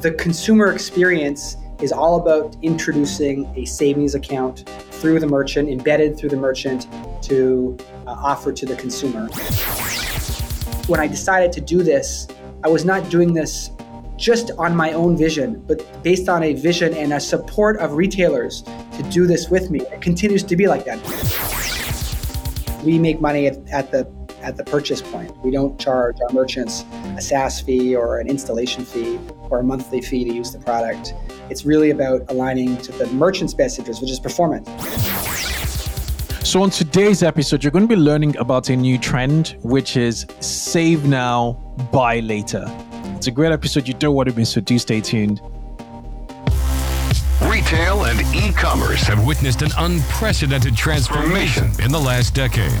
The consumer experience is all about introducing a savings account through the merchant, embedded through the merchant to uh, offer to the consumer. When I decided to do this, I was not doing this just on my own vision, but based on a vision and a support of retailers to do this with me. It continues to be like that. We make money at, at the at the purchase point. We don't charge our merchants a SaaS fee or an installation fee or a monthly fee to use the product. It's really about aligning to the merchant's best interest, which is performance. So, on today's episode, you're going to be learning about a new trend, which is save now, buy later. It's a great episode. You don't want to miss, so do stay tuned. Retail and e commerce have witnessed an unprecedented transformation in the last decade.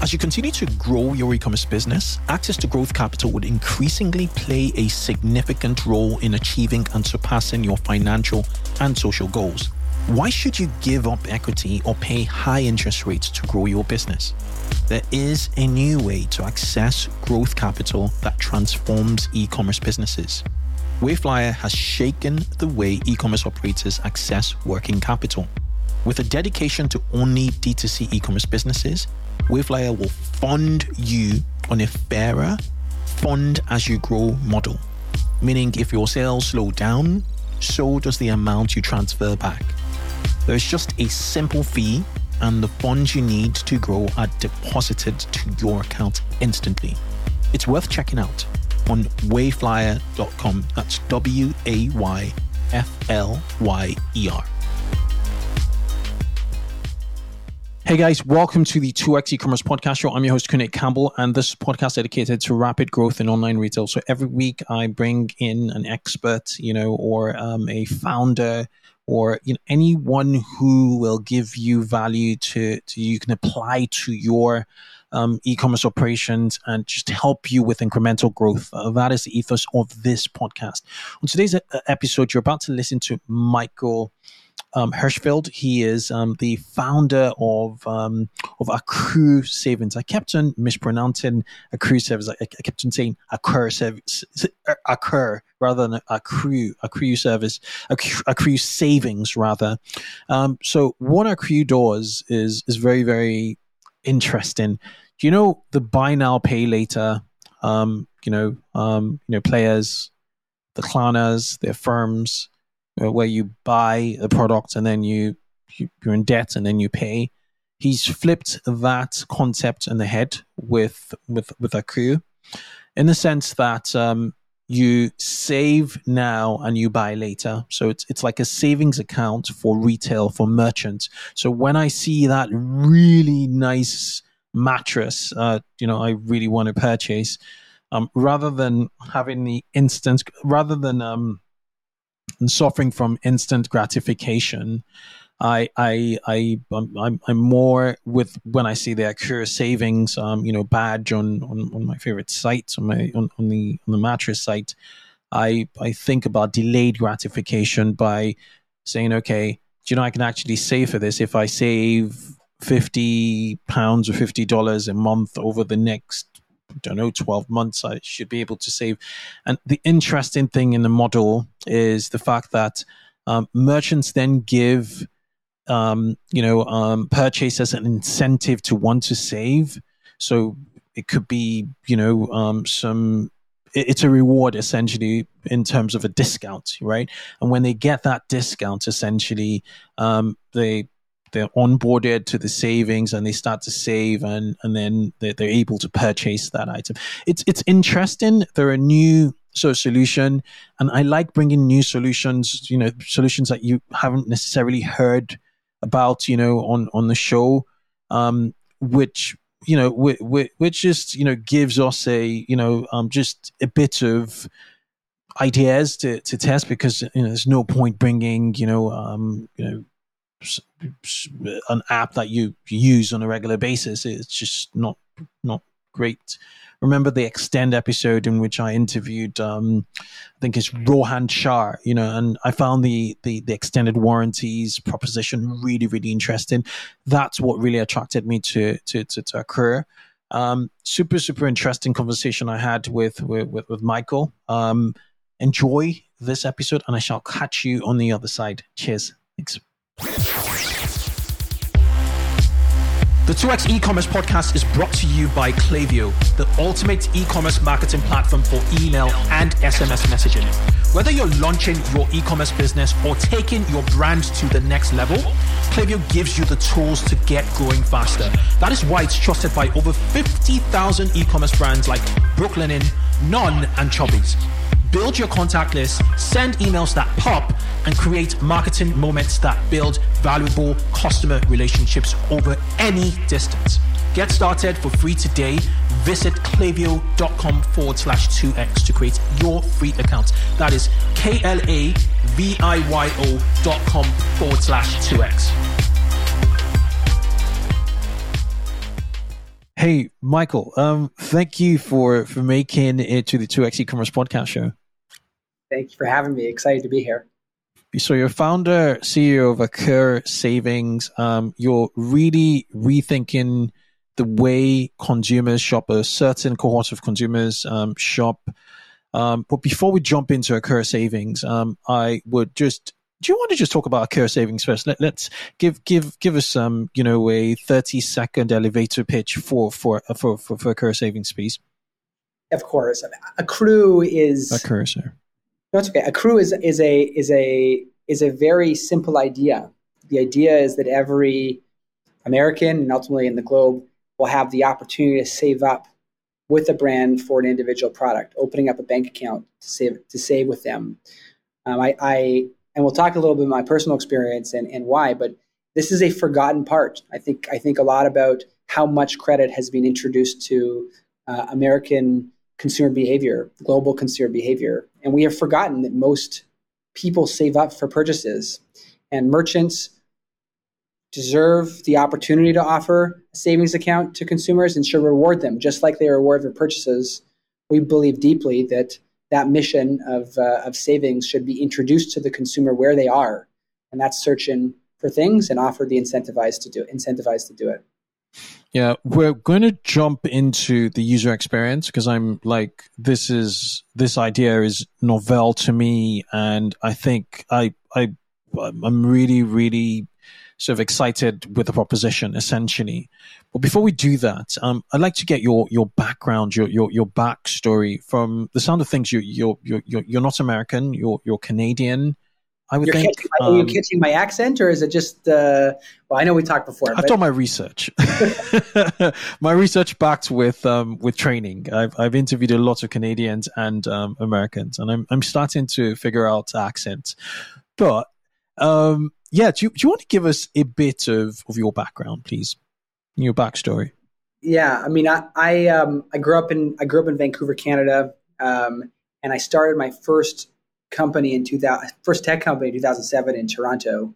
As you continue to grow your e commerce business, access to growth capital would increasingly play a significant role in achieving and surpassing your financial and social goals. Why should you give up equity or pay high interest rates to grow your business? There is a new way to access growth capital that transforms e commerce businesses. Wayflyer has shaken the way e commerce operators access working capital. With a dedication to only D2C e commerce businesses, Wayflyer will fund you on a fairer, fund as you grow model. Meaning, if your sales slow down, so does the amount you transfer back. There is just a simple fee, and the funds you need to grow are deposited to your account instantly. It's worth checking out on wayflyer.com. That's W A Y F L Y E R. Hey guys, welcome to the 2x e-commerce podcast show. I'm your host, Kunle Campbell, and this podcast dedicated to rapid growth in online retail. So every week I bring in an expert, you know, or um, a founder or you know, anyone who will give you value to, to you can apply to your um, e-commerce operations and just help you with incremental growth. Uh, that is the ethos of this podcast. On today's uh, episode, you're about to listen to Michael um, Hirschfeld. He is um, the founder of um, of Accrue Savings. I kept on mispronouncing Accrue Savings. I, kept on saying Accrue Service, Accrue rather than Accrue Accrue Service, Accrue, Accrue Savings rather. Um, so what Accrue does is is very very interesting. Do you know the buy now pay later? Um, you know, um, you know, players, the Klarnas, their firms uh, where you buy a product and then you, you you're in debt and then you pay. He's flipped that concept in the head with with with Accrue, in the sense that um, you save now and you buy later. So it's it's like a savings account for retail for merchants. So when I see that really nice mattress, uh, you know, I really want to purchase. Um, rather than having the instant, rather than um, and suffering from instant gratification. I I I I'm, I'm more with when I see the Accrue savings um you know badge on, on, on my favorite site on my on, on the on the mattress site. I I think about delayed gratification by saying okay do you know I can actually save for this if I save fifty pounds or fifty dollars a month over the next don't know, 12 months, I should be able to save. And the interesting thing in the model is the fact that um, merchants then give, um, you know, um, purchasers an incentive to want to save. So it could be, you know, um, some it's a reward essentially in terms of a discount, right? And when they get that discount, essentially, um, they they're onboarded to the savings and they start to save and and then they're, they're able to purchase that item. It's it's interesting. There are a new sort of solution, and I like bringing new solutions. You know, solutions that you haven't necessarily heard about. You know, on on the show, um, which you know, which, which just you know gives us a you know um, just a bit of ideas to, to test because you know there's no point bringing you know um, you know an app that you use on a regular basis. It's just not not great. Remember the extend episode in which I interviewed, um, I think it's Rohan Shah, you know, and I found the, the the extended warranties proposition really really interesting. That's what really attracted me to to to, to Occur. Um, super super interesting conversation I had with with with, Michael. Um, enjoy this episode, and I shall catch you on the other side. Cheers. Thanks. The 2x e-commerce podcast is brought to you by Klaviyo, the ultimate e-commerce marketing platform for email and SMS messaging. Whether you're launching your e-commerce business or taking your brand to the next level, Klaviyo gives you the tools to get growing faster. That is why it's trusted by over 50,000 e-commerce brands like Brooklinen, Non, and Chubbies build your contact list, send emails that pop, and create marketing moments that build valuable customer relationships over any distance. Get started for free today. Visit klaviyo.com forward slash 2x to create your free account. That is K L A V I Y O dot com forward slash 2x. Hey, Michael, um, thank you for, for making it to the 2x e-commerce podcast show. Thank you for having me. Excited to be here. So you're founder, CEO of Occur Savings. Um, you're really rethinking the way consumers shop, a certain cohort of consumers um, shop. Um, but before we jump into Occur Savings, um, I would just do you want to just talk about Occur Savings first? Let, us give give give us some, you know, a thirty second elevator pitch for for for for, for Occur Savings, please. Of course, Accrue is Occur, sir. No, it's okay. Accrue is is a is a is a very simple idea. The idea is that every American and ultimately in the globe will have the opportunity to save up with a brand for an individual product, opening up a bank account to save to save with them. Um, I, I and we'll talk a little bit about my personal experience and, and why, but this is a forgotten part. I think I think a lot about how much credit has been introduced to uh, American consumer behavior, global consumer behavior. And we have forgotten that most people save up for purchases. And merchants deserve the opportunity to offer a savings account to consumers and should reward them just like they reward their purchases. We believe deeply that that mission of, uh, of savings should be introduced to the consumer where they are. And that's searching for things and offer the incentivized to do incentivized to do it. Yeah, we're going to jump into the user experience because I'm like, this is this idea is novel to me, and I think I I I'm really really sort of excited with the proposition essentially. But before we do that, um, I'd like to get your your background, your your your backstory. From the sound of things, you you're you're you're, you're not American, you're you're Canadian. I would You're think. Catching um, are you catching my accent, or is it just? Uh, well, I know we talked before. I've done my research. my research backed with um, with training. I've I've interviewed a lot of Canadians and um, Americans, and I'm I'm starting to figure out accents. But um, yeah, do you, do you want to give us a bit of, of your background, please? Your backstory. Yeah, I mean, I I, um, I grew up in I grew up in Vancouver, Canada, um, and I started my first company in 2000, first tech company in 2007 in Toronto.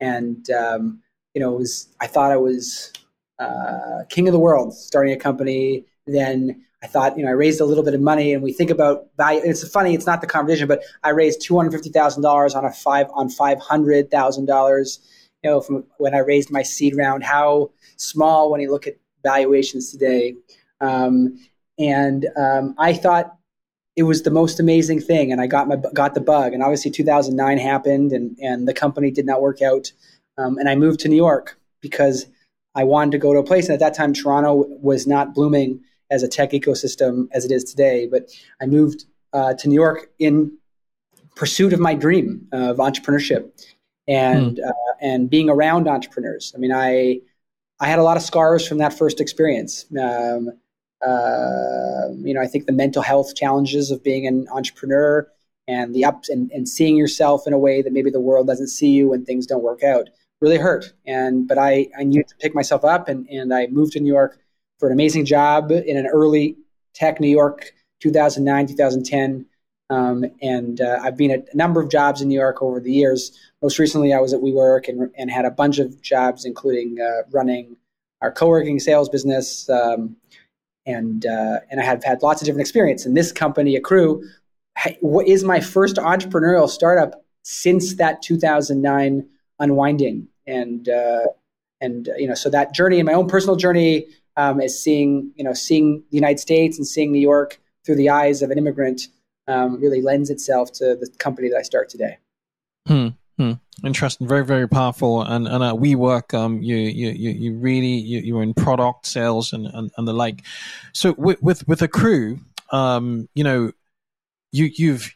And, um, you know, was, I thought I was uh, king of the world starting a company. Then I thought, you know, I raised a little bit of money, and we think about value. It's funny; it's not the conversation, but I raised two hundred fifty thousand dollars on a five on five hundred thousand dollars. You know, from when I raised my seed round, how small when you look at valuations today. Um, and um, I thought it was the most amazing thing, and I got my got the bug. And obviously, 2009 happened, and and the company did not work out. Um, and I moved to New York because I wanted to go to a place. And at that time, Toronto was not blooming as a tech ecosystem as it is today. But I moved uh, to New York in pursuit of my dream of entrepreneurship and hmm. uh, and being around entrepreneurs. I mean, I I had a lot of scars from that first experience. Um, uh, you know, I think the mental health challenges of being an entrepreneur and the ups and, and seeing yourself in a way that maybe the world doesn't see you when things don't work out really hurt. And but I I needed to pick myself up and and I moved to New York for an amazing job in an early tech New York, 2009, 2010. Um, and uh, I've been at a number of jobs in New York over the years. Most recently, I was at WeWork and, and had a bunch of jobs, including uh, running our co-working sales business. Um, and uh, and I have had lots of different experience. And this company, Accrue, is my first entrepreneurial startup since that 2009 unwinding. And uh, and you know, so that journey, and my own personal journey, um, is seeing you know seeing the United States and seeing New York through the eyes of an immigrant um, really lends itself to the company that I start today. Hmm. Hmm. Interesting, very very powerful, and and uh, WeWork. Um, you you you, really you, you're in product sales and, and, and the like. So with with with Accrue, um, you know, you you've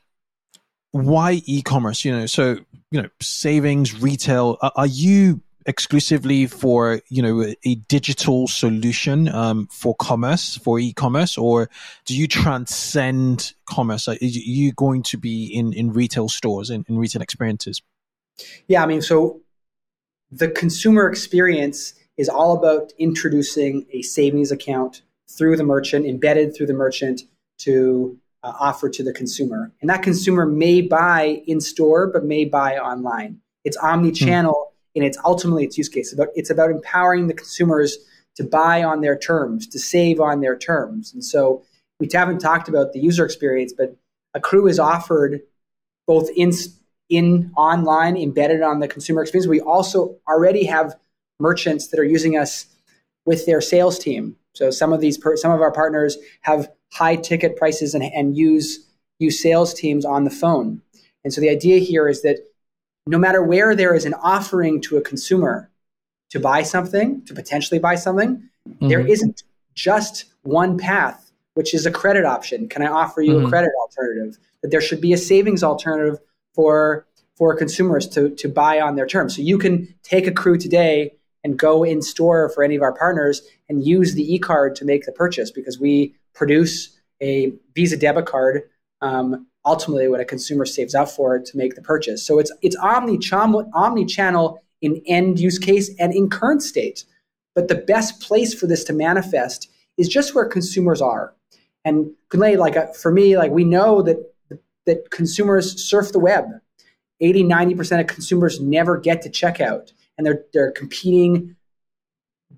why e-commerce? You know, so you know savings retail. Are, are you exclusively for you know a digital solution um, for commerce for e-commerce or do you transcend commerce are you going to be in in retail stores in, in retail experiences yeah i mean so the consumer experience is all about introducing a savings account through the merchant embedded through the merchant to uh, offer to the consumer and that consumer may buy in store but may buy online it's omni-channel mm and it's ultimately its use case. It's about it's about empowering the consumers to buy on their terms, to save on their terms. And so we haven't talked about the user experience, but Accrue is offered both in in online, embedded on the consumer experience. We also already have merchants that are using us with their sales team. So some of these some of our partners have high ticket prices and, and use use sales teams on the phone. And so the idea here is that no matter where there is an offering to a consumer to buy something, to potentially buy something, mm-hmm. there isn't just one path, which is a credit option. Can I offer you mm-hmm. a credit alternative? That there should be a savings alternative for for consumers to, to buy on their terms. So you can take Accrue today and go in store for any of our partners and use the e-card to make the purchase because we produce a Visa debit card um, ultimately what a consumer saves up for to make the purchase. So it's it's omni-channel, omni-channel in end use case and in current state. But the best place for this to manifest is just where consumers are. And like uh, for me, like we know that that consumers surf the web. 80, 90% of consumers never get to checkout. And they're they're competing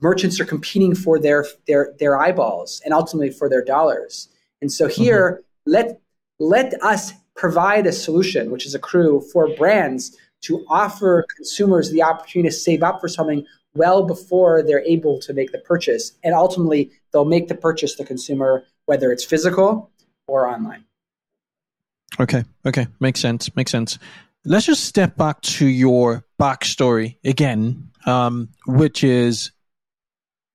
merchants are competing for their their their eyeballs and ultimately for their dollars. And so here, mm-hmm. let let us provide a solution, which is Accrue for brands to offer consumers the opportunity to save up for something well before they're able to make the purchase. And ultimately, they'll make the purchase the consumer, whether it's physical or online. Okay. Okay. Makes sense. Makes sense. Let's just step back to your backstory again, um, which is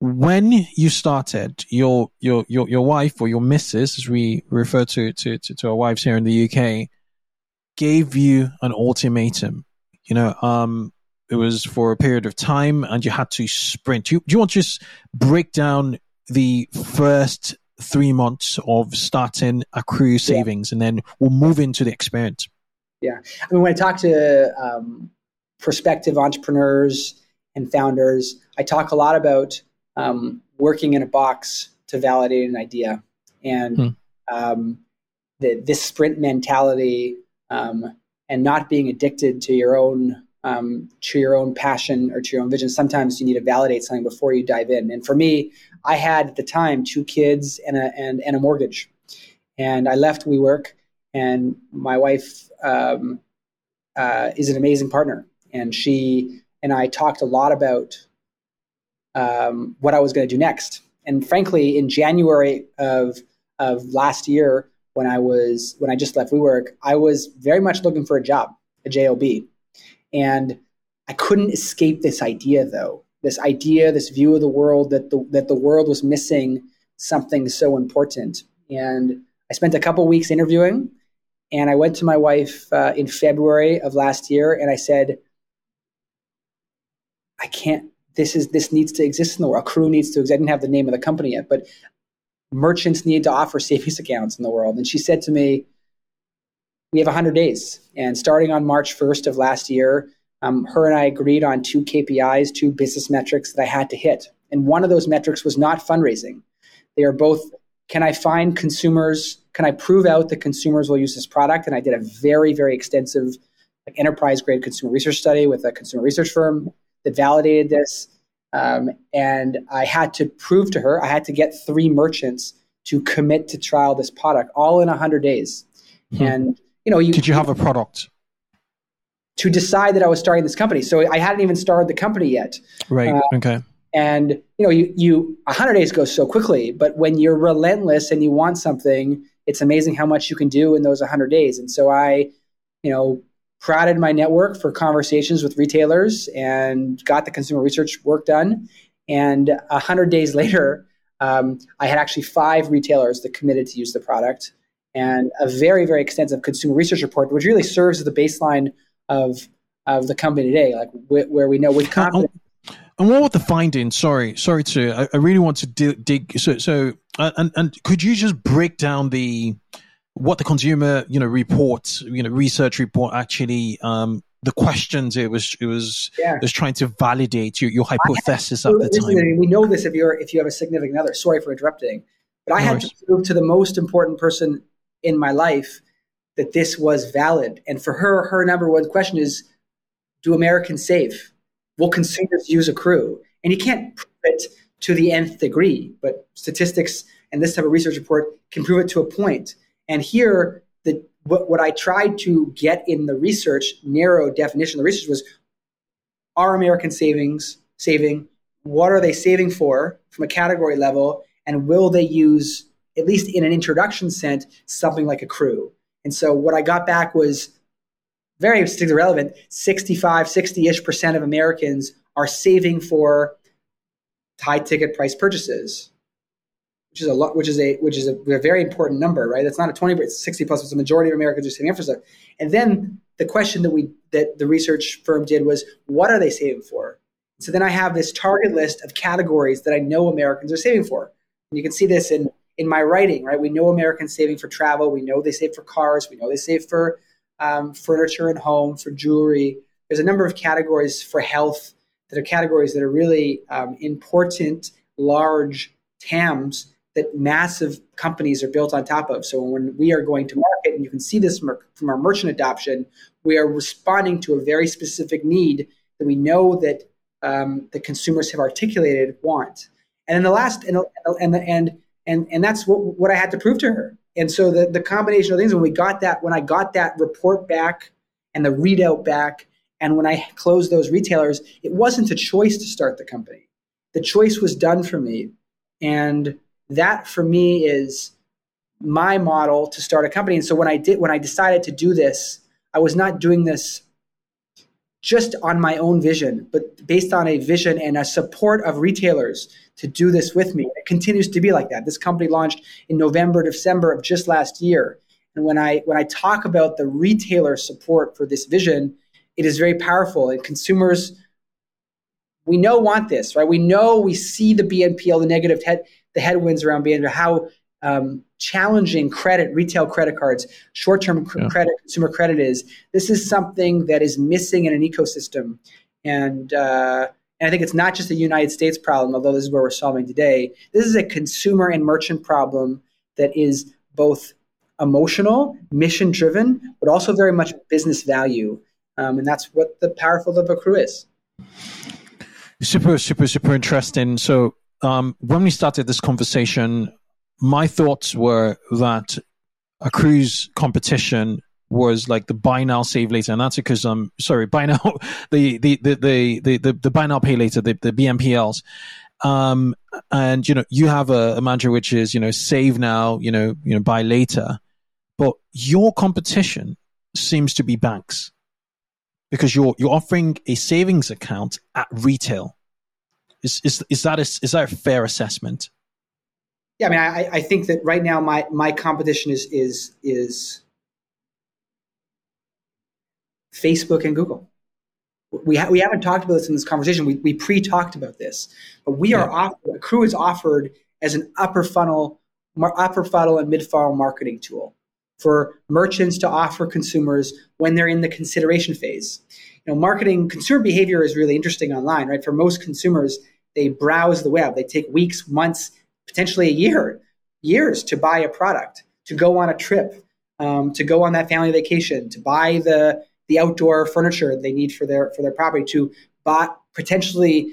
when you started, your your your your wife or your missus, as we refer to to to, to our wives here in the UK, gave you an ultimatum. You know, um, it was for a period of time, and you had to sprint. Do you, do you want to just break down the first three months of starting Accrue savings, yeah. and then we'll move into the experience? Yeah, I mean, when I talk to um, prospective entrepreneurs and founders, I talk a lot about um, working in a box to validate an idea. And hmm. um, the, this sprint mentality um, and not being addicted to your own um, to your own passion or to your own vision. Sometimes you need to validate something before you dive in. And for me, I had at the time two kids and a and, and a mortgage, and I left WeWork. And my wife um, uh, is an amazing partner, and she and I talked a lot about um, what I was going to do next. And frankly, in January of of last year, when I was when I just left WeWork, I was very much looking for a job, a job, and I couldn't escape this idea though. This idea, this view of the world that the that the world was missing something so important. And I spent a couple weeks interviewing, and I went to my wife uh, in February of last year, and I said, I can't. This is this needs to exist in the world. Crew needs to exist. I didn't have the name of the company yet, but merchants need to offer savings accounts in the world. And she said to me, "We have 100 days, and starting on March 1st of last year, um, her and I agreed on two KPIs, two business metrics that I had to hit. And one of those metrics was not fundraising. They are both: Can I find consumers? Can I prove out that consumers will use this product? And I did a very, very extensive like, enterprise grade consumer research study with a consumer research firm that validated this. Um, and I had to prove to her, I had to get three merchants to commit to trial this product all in 100 days. Mm-hmm. And, you know, you, did you have a product? To decide that I was starting this company. So I hadn't even started the company yet. Right. Uh, okay. And, you know, you, you, 100 days goes so quickly, but when you're relentless and you want something, it's amazing how much you can do in those 100 days. And so I, you know, prodded my network for conversations with retailers and got the consumer research work done. And 100 days later, um, I had actually five retailers that committed to use the product and a very, very extensive consumer research report, which really serves as the baseline of, of the company today, like wh- where we know with confidence. And what were the findings? Sorry, sorry to. I, I really want to dig. dig so, so, uh, and and could you just break down the what the consumer you know report you know research report actually um, the questions it was it was yeah. it was trying to validate your, your hypothesis at the time. We know this if you're if you have a significant other. Sorry for interrupting, but I no had to prove to the most important person in my life that this was valid. And for her, her number one question is, do Americans save? Will consumers use Accrue? And you can't prove it to the nth degree, but statistics and this type of research report can prove it to a point. And here, the, what, what I tried to get in the research, narrow definition of the research was, are American savings saving? What are they saving for from a category level? And will they use, at least in an introduction sense, something like Accrue. And so what I got back was very relevant 65, 60 ish percent of Americans are saving for high ticket price purchases which is a lot, which is a which is a, a very important number, right? That's not a twenty, but it's sixty plus. It's the majority of Americans are saving for stuff. And then the question that we that the research firm did was, what are they saving for? So then I have this target list of categories that I know Americans are saving for. And you can see this in in my writing, right? We know Americans saving for travel. We know they save for cars. We know they save for um, furniture and home, for jewelry. There's a number of categories for health that are categories that are really um, important, large TAMs that massive companies are built on top of. So when we are going to market, and you can see this from our merchant adoption, we are responding to a very specific need that we know that um, the consumers have articulated want. And then the last, and and and and and that's what what I had to prove to her. And so the the combination of things when we got that when I got that report back and the readout back, and when I closed those retailers, it wasn't a choice to start the company. The choice was done for me, and that for me is my model to start a company. And so when I did, when I decided to do this, I was not doing this just on my own vision, but based on a vision and a support of retailers to do this with me. It continues to be like that. This company launched in November, December of just last year. And when I when I talk about the retailer support for this vision, it is very powerful. And consumers, we know want this, right? We know we see the BNPL, the negative head, the headwinds around being how um, challenging credit, retail credit cards, short term yeah. credit, consumer credit is. This is something that is missing in an ecosystem. And, uh, and I think it's not just a United States problem, although this is where we're solving today. This is a consumer and merchant problem that is both emotional, mission driven, but also very much business value. Um, and that's what the powerful of Accrue is. Super, super, super interesting. So, um, when we started this conversation, my thoughts were that Accrue's competition was like the buy now save later and that's because um sorry buy now the the the the the, the, the buy now pay later the, the bnpls um and you know you have a, a mantra which is you know save now you know you know buy later. But your competition seems to be banks because you're you're offering a savings account at retail. Is is is that a, is that a fair assessment yeah i mean i i think that right now my my competition is is is Facebook and Google. We, ha- we haven't talked about this in this conversation. We, we pre talked about this, but we are offered, Crew is offered as an upper funnel, mar- upper funnel and mid funnel marketing tool for merchants to offer consumers when they're in the consideration phase. You know, marketing consumer behavior is really interesting online, right? For most consumers, they browse the web. They take weeks, months, potentially a year, years to buy a product, to go on a trip, um, to go on that family vacation, to buy the the outdoor furniture they need for their for their property to buy potentially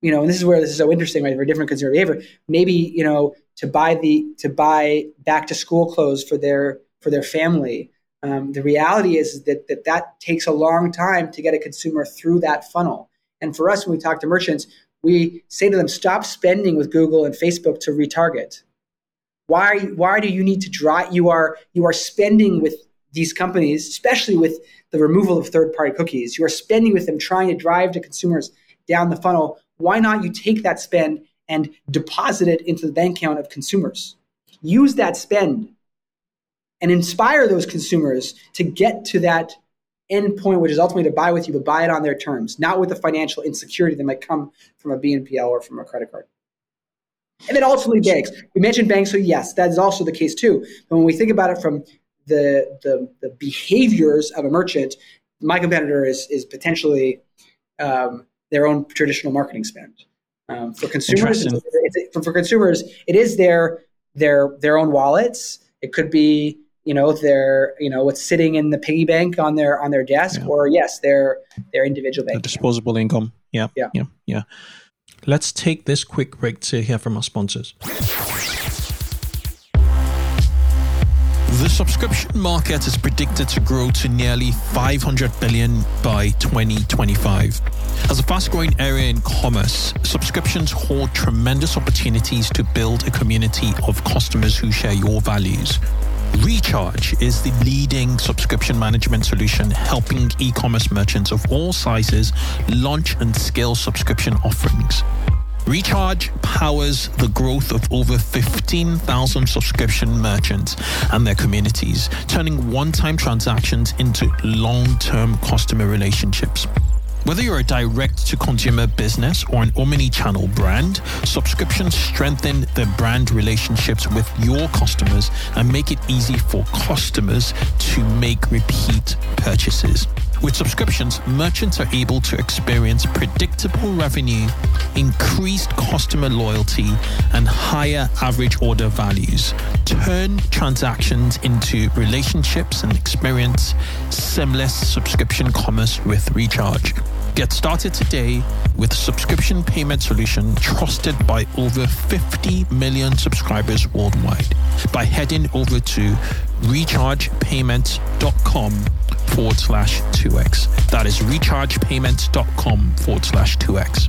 you know and this is where this is so interesting right for different consumer behavior. Maybe you know to buy the to buy back to school clothes for their for their family. Um, the reality is that, that that takes a long time to get a consumer through that funnel. And for us when we talk to merchants we say to them stop spending with google and facebook to retarget why why do you need to drive you are you are spending with these companies, especially with the removal of third party cookies, you are spending with them trying to drive to consumers down the funnel. Why not you take that spend and deposit it into the bank account of consumers? Use that spend and inspire those consumers to get to that end point, which is ultimately to buy with you, but buy it on their terms, not with the financial insecurity that might come from a BNPL or from a credit card. And then ultimately banks. We mentioned banks, so yes, that is also the case too. But when we think about it from the, the, the behaviors of a merchant, my competitor is, is potentially um, their own traditional marketing spend. Um, for consumers, it's, it's, for, for consumers, it is their their their own wallets. It could be you know their you know what's sitting in the piggy bank on their on their desk, yeah. or yes, their their individual bank. The disposable account. income. Yeah, yeah, yeah, yeah. Let's take this quick break to hear from our sponsors. The subscription market is predicted to grow to nearly 500 billion by 2025. As a fast growing area in commerce, subscriptions hold tremendous opportunities to build a community of customers who share your values. Recharge is the leading subscription management solution helping e commerce merchants of all sizes launch and scale subscription offerings. Recharge powers the growth of over 15,000 subscription merchants and their communities, turning one time transactions into long term customer relationships. Whether you're a direct to consumer business or an omni channel brand, subscriptions strengthen the brand relationships with your customers and make it easy for customers to make repeat purchases. With subscriptions, merchants are able to experience predictable revenue, increased customer loyalty, and higher average order values. Turn transactions into relationships and experience seamless subscription commerce with Recharge. Get started today with subscription payment solution trusted by over 50 million subscribers worldwide by heading over to rechargepayment.com forward slash 2x. That is rechargepayment.com forward slash 2x.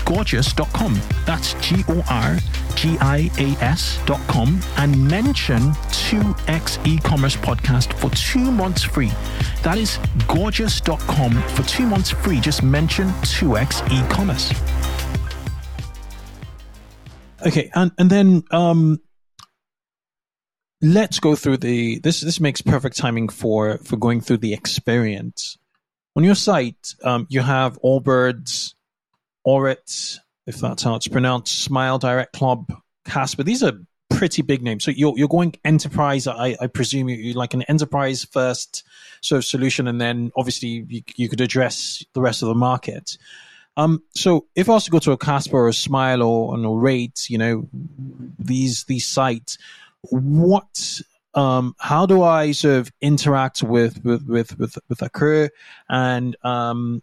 gorgias.com. That's G O R G I A S.com and mention 2x e-commerce podcast for two months free. That is gorgias.com for two months free. Just mention 2x e-commerce. Okay, and and then um, let's go through the this this makes perfect timing for for going through the experience on your site um, you have allbirds Orit, if that's how it's pronounced smile direct club casper. These are pretty big names. So you're, you're going enterprise i, I presume you, like an enterprise first sort of solution and then obviously you, you could address the rest of the market. Um, so if I was to go to a Casper or a Smile or an Rate, you know, these these sites, what um, how do I sort of interact with with with with, with Accrue and um,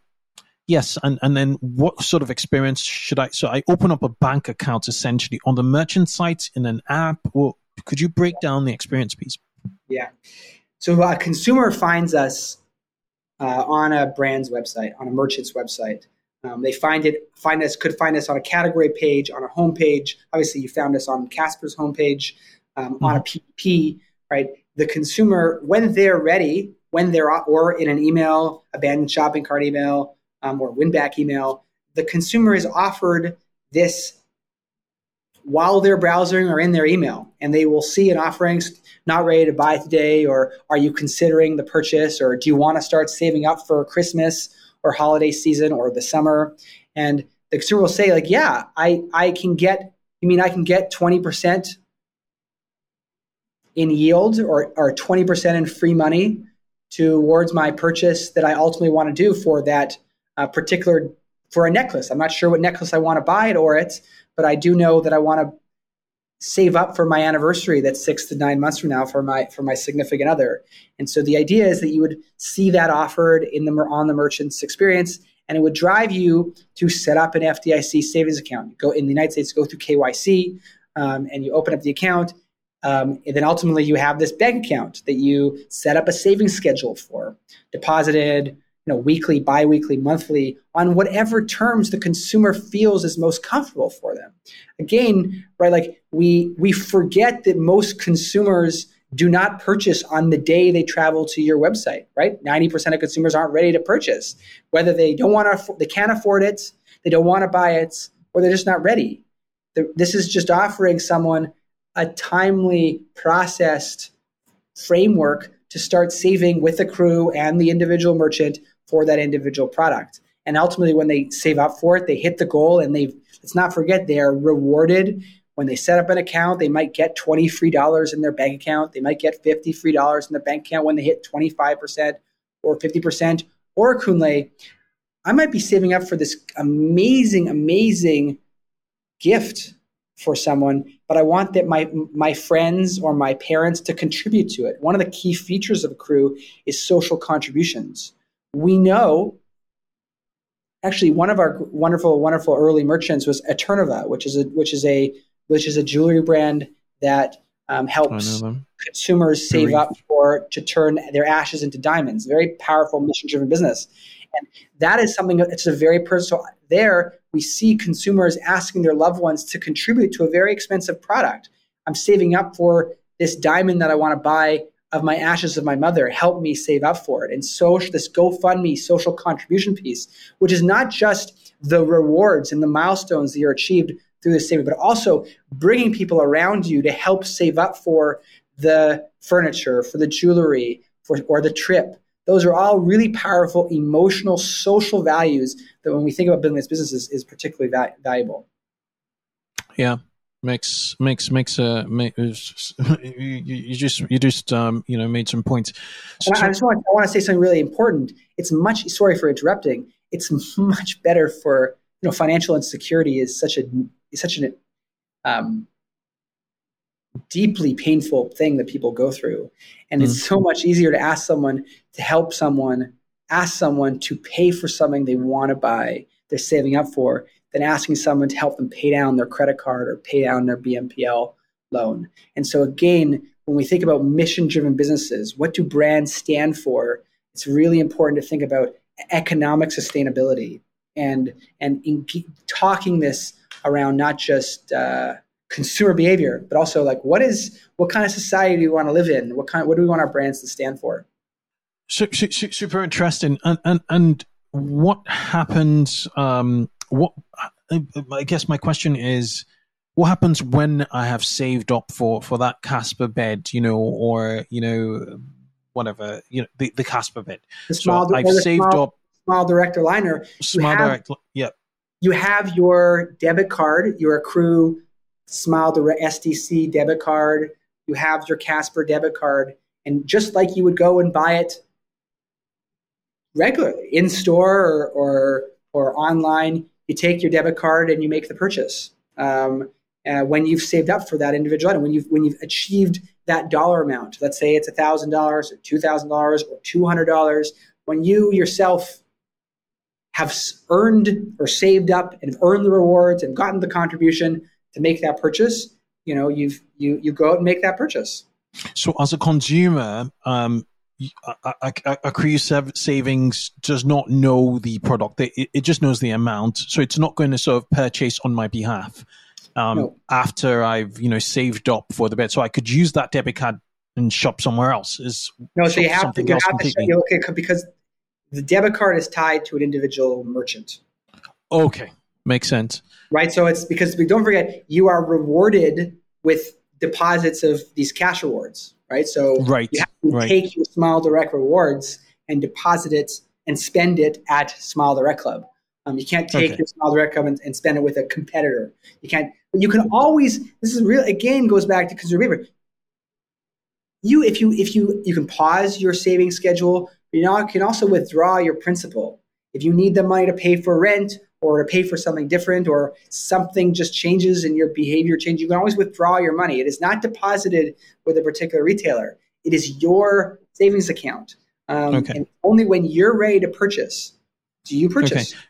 yes and and then what sort of experience should I so I open up a bank account essentially on the merchant site in an app or could you break down the experience piece yeah so a consumer finds us uh, on a brand's website on a merchant's website um, they find it, find us, could find us on a category page, on a homepage. Obviously, you found us on Casper's homepage, um, mm-hmm. on a PDP, mm-hmm. right? The consumer, when they're ready, when they're or in an email, abandoned shopping cart email, um, or win back email, the consumer is offered this while they're browsing or in their email, and they will see an offering not ready to buy today, or are you considering the purchase, or do you want to start saving up for Christmas? or holiday season or the summer. And the consumer will say, like, yeah, I, I can get, you mean I can get 20% in yield or, or 20% in free money towards my purchase that I ultimately want to do for that uh, particular, for a necklace. I'm not sure what necklace I want to buy at Orit, but I do know that I want to save up for my anniversary that's six to nine months from now for my for my significant other and so the idea is that you would see that offered in the on the merchant's experience and it would drive you to set up an fdic savings account you go in the united states go through kyc um, and you open up the account um, and then ultimately you have this bank account that you set up a savings schedule for deposited know, weekly, biweekly, monthly, on whatever terms the consumer feels is most comfortable for them. Again, right, like we we forget that most consumers do not purchase on the day they travel to your website, right? 90% of consumers aren't ready to purchase, whether they don't want to, they can't afford it, they don't want to buy it, or they're just not ready. This is just offering someone a timely, processed framework to start saving with the crew and the individual merchant for that individual product. And ultimately, when they save up for it, they hit the goal and they let's not forget they are rewarded when they set up an account. They might get 20 free dollars in their bank account. They might get 50 free dollars in their bank account when they hit 25% or 50%. Or Kunle, I might be saving up for this amazing, amazing gift for someone, but I want that my my friends or my parents to contribute to it. One of the key features of Accrue is social contributions we know actually one of our wonderful, wonderful early merchants was Eterneva, which is a which is a which is a jewelry brand that um, helps consumers save up for to turn their ashes into diamonds. Very powerful mission driven business, and that is something. It's a very personal. There we see consumers asking their loved ones to contribute to a very expensive product. I'm saving up for this diamond that I want to buy of my ashes of my mother help me save up for it. And so this GoFundMe social contribution piece, which is not just the rewards and the milestones that you're achieved through this saving, but also bringing people around you to help save up for the furniture, for the jewelry, for, or the trip. Those are all really powerful emotional, social values that when we think about building this business is, is particularly va- valuable. Yeah, makes makes makes a make, you, you just you just um, you know made some points. So, I just want I want to say something really important. It's much sorry for interrupting. It's much better for you know financial insecurity is such a is such an um, deeply painful thing that people go through, and mm-hmm. it's so much easier to ask someone to help someone, ask someone to pay for something they want to buy, they're saving up for than asking someone to help them pay down their credit card or pay down their BNPL loan. And so, again, when we think about mission driven businesses, what do brands stand for? It's really important to think about economic sustainability and and in talking this around not just uh, consumer behavior, but also like what is what kind of society do we want to live in? What kind what do we want our brands to stand for? Super, super interesting. And and and what happens? Um, what I guess my question is, what happens when I have saved up for for that Casper bed? You know, or you know, whatever you know, the, the Casper bed. The small, so I've saved small, up. Smile director liner. Smile have, direct. Yeah. You have your debit card, your Accrue Smile Direct SDC debit card. You have your Casper debit card, and just like you would go and buy it regularly in store or, or, or online, you take your debit card and you make the purchase. Um, uh, when you've saved up for that individual item, when you've when you've achieved that dollar amount, let's say it's thousand dollars or two thousand dollars or two hundred dollars, when you yourself have earned or saved up and have earned the rewards and gotten the contribution to make that purchase, you know, you've you you go out and make that purchase. So as a consumer, um, Accrue Savings does not know the product; it, it, just knows the amount, so it's not going to sort of purchase on my behalf. Um, no. After I've you know saved up for the bet, so I could use that debit card and shop somewhere else. Is no, so you have to, you have to show, okay because the debit card is tied to an individual merchant. Okay, makes sense. Right, so it's because don't forget you are rewarded with deposits of these cash rewards right? So right, you have to right. take your Smile Direct rewards and deposit it and spend it at Smile Direct Club. Um, you can't take okay. your Smile Direct Club and, and, spend it with a competitor. You can't. But you can always. This is real. Again, goes back to consumer behavior. You, if you, if you, you can pause your saving schedule. You know, you can also withdraw your principal if you need the money to pay for rent or to pay for something different or something just changes and your behavior changes, you can always withdraw your money. It is not deposited with a particular retailer. It is your savings account. Um, okay. And only when you're ready to purchase do you purchase. Okay.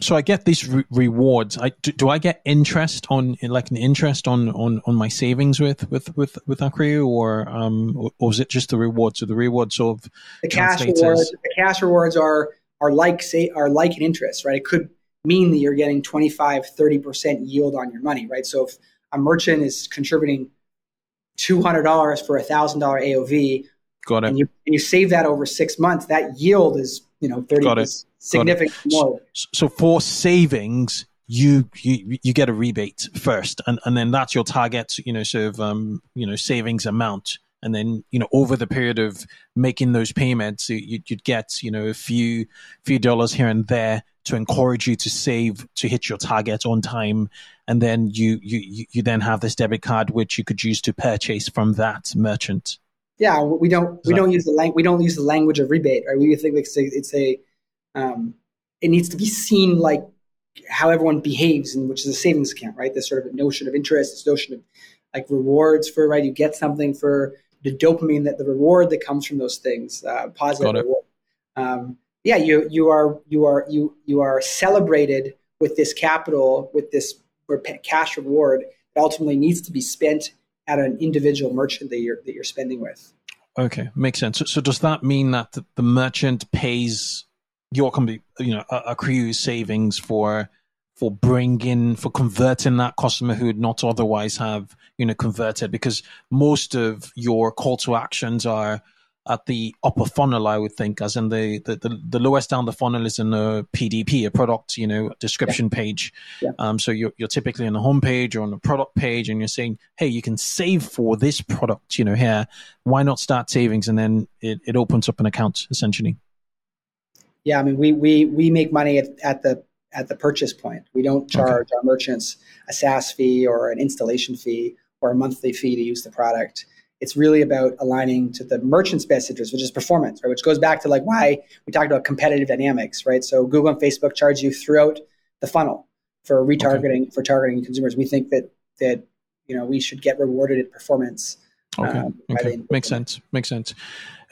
So I get these re- rewards. I do, do, I get interest on like an interest on, on, on my savings with with with with Accrue, or um or is it just the rewards? So the rewards of the cash rewards. The cash rewards are are like say are like an interest, right? It could mean that you're getting 25, 30% yield on your money, right? So if a merchant is contributing $200 for a $1,000 AOV, Got it. And you, and you save that over six months, that yield is, you know, 30 Got it. significantly more. So, so for savings, you, you you get a rebate first and, and then that's your target you know sort of um you know savings amount and then you know over the period of making those payments you, would get you know a few few dollars here and there to encourage you to save to hit your target on time. And then you you you then have this debit card which you could use to purchase from that merchant. Yeah we don't we don't use the lang- we don't use the language of rebate right? We think it's a, it's a um, it needs to be seen like how everyone behaves and which is a savings account right? This sort of notion of interest this notion of like rewards for right? You get something for the dopamine that the reward that comes from those things uh, positive reward um, yeah, you you are you are you you are celebrated with this capital with this cash reward that ultimately needs to be spent at an individual merchant that you're that you're spending with. Okay, makes sense. So, so does that mean that the, merchant pays your company, you know, Accrue savings for for bringing for converting that customer who would not otherwise have you know converted because most of your call to actions are at the upper funnel, I would think, as in the, the, the, the lowest down the funnel is in a PDP, a product, you know, description yeah. page. Yeah. Um, so you're, you're typically on the homepage or on the product page and you're saying, hey, you can save for this product, you know, here. Why not start savings? And then it, it opens up an account essentially. Yeah, I mean, we, we, we make money at, at the at the purchase point. We don't charge okay. our merchants a SaaS fee or an installation fee or a monthly fee to use the product. It's really about aligning to the merchant's best interest, which is performance, right? Which goes back to like why we talked about competitive dynamics, right? So Google and Facebook charge you throughout the funnel for retargeting okay. for targeting consumers. We think that that you know we should get rewarded at performance. Okay, um, okay. makes sense. Makes sense.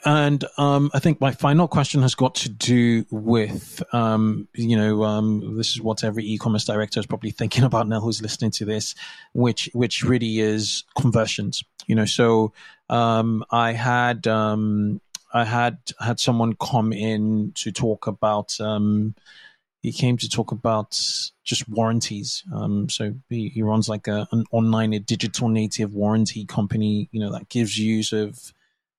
And um, I think my final question has got to do with, um, you know, um, this is what every e-commerce director is probably thinking about now who's listening to this, which which really is conversions. You know, so um, I had um, I had had someone come in to talk about um, he came to talk about just warranties. So he, he, runs like a, an online, a digital native warranty company, you know, that gives use of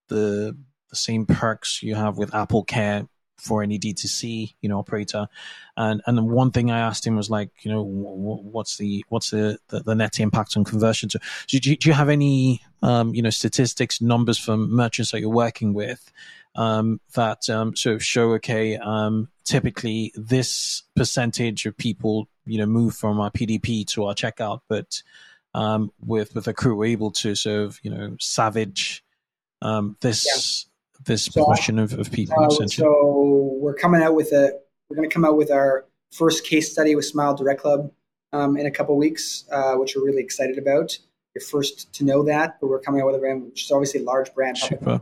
the the same perks you have with AppleCare for any D2C, you know, operator. And and then one thing I asked him was like, you know, what's the what's the, the, the net impact on conversion? So, do, you, do you have any, um, you know, statistics, numbers from merchants that you're working with um, that um, sort of show, okay, um, typically this percentage of people, you know, move from our PDP to our checkout, but um, with with Accruent, we're able to sort of, you know, savage um, this. This so, portion of, of people. Uh, so we're coming out with a we're going to come out with our first case study with Smile Direct Club um, in a couple weeks, uh, which we're really excited about. You're first to know that, but we're coming out with a brand which is obviously a large brand. Super.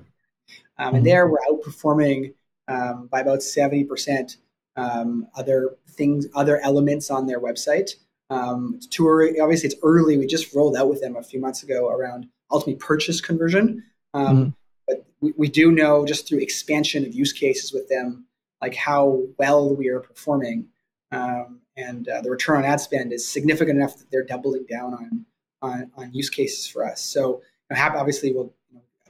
Um, and there we're outperforming um, by about 70% um, other things, other elements on their website. Um, too early, obviously, it's early. We just rolled out with them a few months ago around ultimately purchase conversion. Um, mm-hmm. We, we, do know just through expansion of use cases with them, like how well we are performing. Um, and uh, the return on ad spend is significant enough that they're doubling down on on, on use cases for us. So, you know, obviously, we'll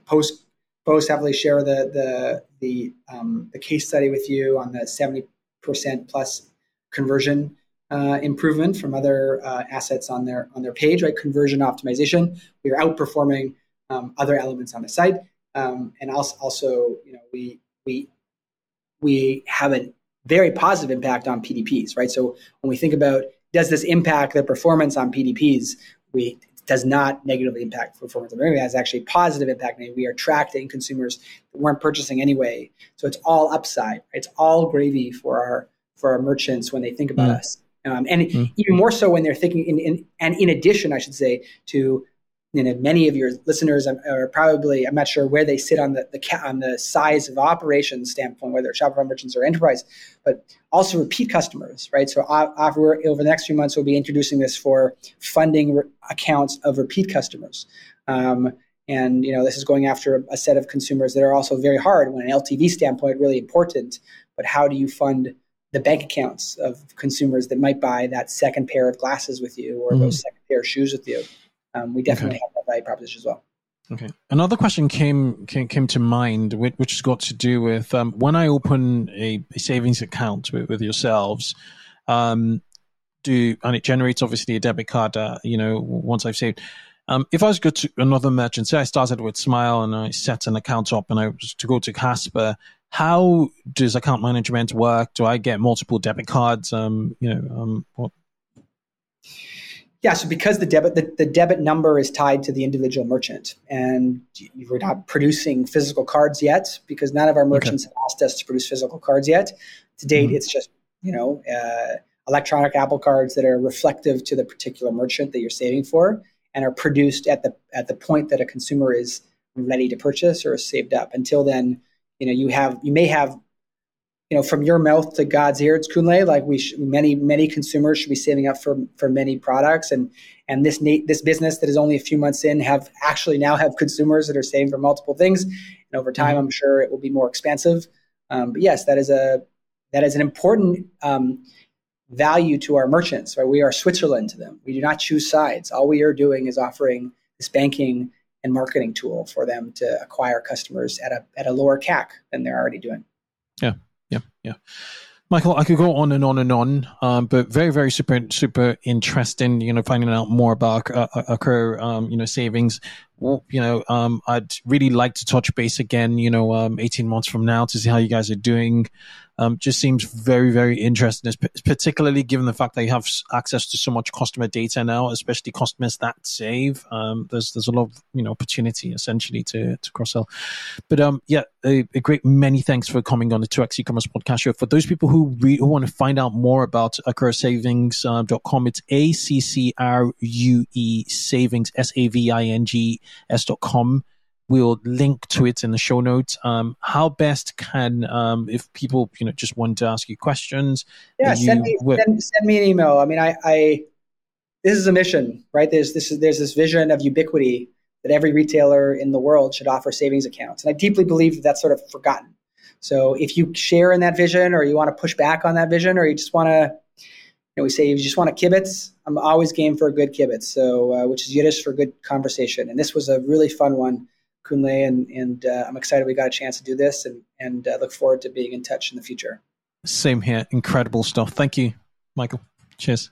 post post heavily share the the the um, the case study with you on the seventy percent plus conversion uh, improvement from other uh, assets on their on their page. Right, conversion optimization. We are outperforming um, other elements on the site, um, and also also you know we we we have a very positive impact on PDPs. Right, so when we think about does this impact the performance on PDPs, we does not negatively impact performance of It has actually positive impact. We are attracting consumers that weren't purchasing anyway. So it's all upside. It's all gravy for our for our merchants when they think about mm. us. Um, and mm. even more so when they're thinking in, in, and in addition, I should say, to you know, many of your listeners are probably I'm not sure where they sit on the, the on the size of operations standpoint, whether it's Shopify merchants or enterprise, but also repeat customers, right? So over, over the next few months, we'll be introducing this for funding accounts of repeat customers. Um, and you know this is going after a set of consumers that are also very hard when an LTV standpoint really important. But how do you fund the bank accounts of consumers that might buy that second pair of glasses with you or mm-hmm. those second pair of shoes with you? Um, we definitely okay. have that value proposition as well. Okay. Another question came came, came to mind, which, which has got to do with um, when I open a, a savings account with, with yourselves. Um, do and it generates obviously a debit card. Uh, you know, once I've saved. Um, if I was to go to another merchant, say I started with Smile and I set an account up, and I was to go to Casper, how does account management work? Do I get multiple debit cards? Um, you know, um, what yeah, so because the debit the, the debit number is tied to the individual merchant, and we're not producing physical cards yet because none of our merchants okay. have asked us to produce physical cards yet. To date, mm-hmm. it's just you know uh, electronic Apple cards that are reflective to the particular merchant that you're saving for, and are produced at the at the point that a consumer is ready to purchase or is saved up. Until then, you know you have you may have you know, from your mouth to God's ears, Kunle, like we sh- many many consumers should be saving up for for many products, and and this na- this business that is only a few months in have actually now have consumers that are saving for multiple things, and over time, mm-hmm. I'm sure it will be more expansive. Um, but yes, that is a that is an important um, value to our merchants. Right, we are Switzerland to them. We do not choose sides. All we are doing is offering this banking and marketing tool for them to acquire customers at a at a lower CAC than they're already doing. Yeah yeah, yeah. Michael, I could go on and on and on, um, but very, very super, super interesting. You know, finding out more about uh, Accruent, um, you know, savings. You know, um, I'd really like to touch base again. You know, um, eighteen months from now to see how you guys are doing um, just seems very, very interesting, particularly given the fact that you have access to so much customer data now, especially customers that save. Um, there's there's a lot of you know opportunity essentially to to cross sell. But um, yeah, a, a, great many thanks for coming on the 2x e-commerce podcast show. For those people who, re- who want to find out more about accruesavings.com, uh, it's A C C R U E savings S A V I N G S.com. We'll link to it in the show notes. Um, how best can, um, if people, you know, just want to ask you questions? Yeah, send me, send, send, me an email. I mean, I, I, this is a mission, right? There's this, there's this vision of ubiquity that every retailer in the world should offer savings accounts. And I deeply believe that that's sort of forgotten. So if you share in that vision, or you want to push back on that vision, or you just want to, you know, we say you just want to kibitz. I'm always game for a good kibitz. So uh, which is Yiddish for good conversation, and this was a really fun one. Kunle, and, and uh, I'm excited we got a chance to do this and, and uh, look forward to being in touch in the future. Same here. Incredible stuff. Thank you, Michael. Cheers.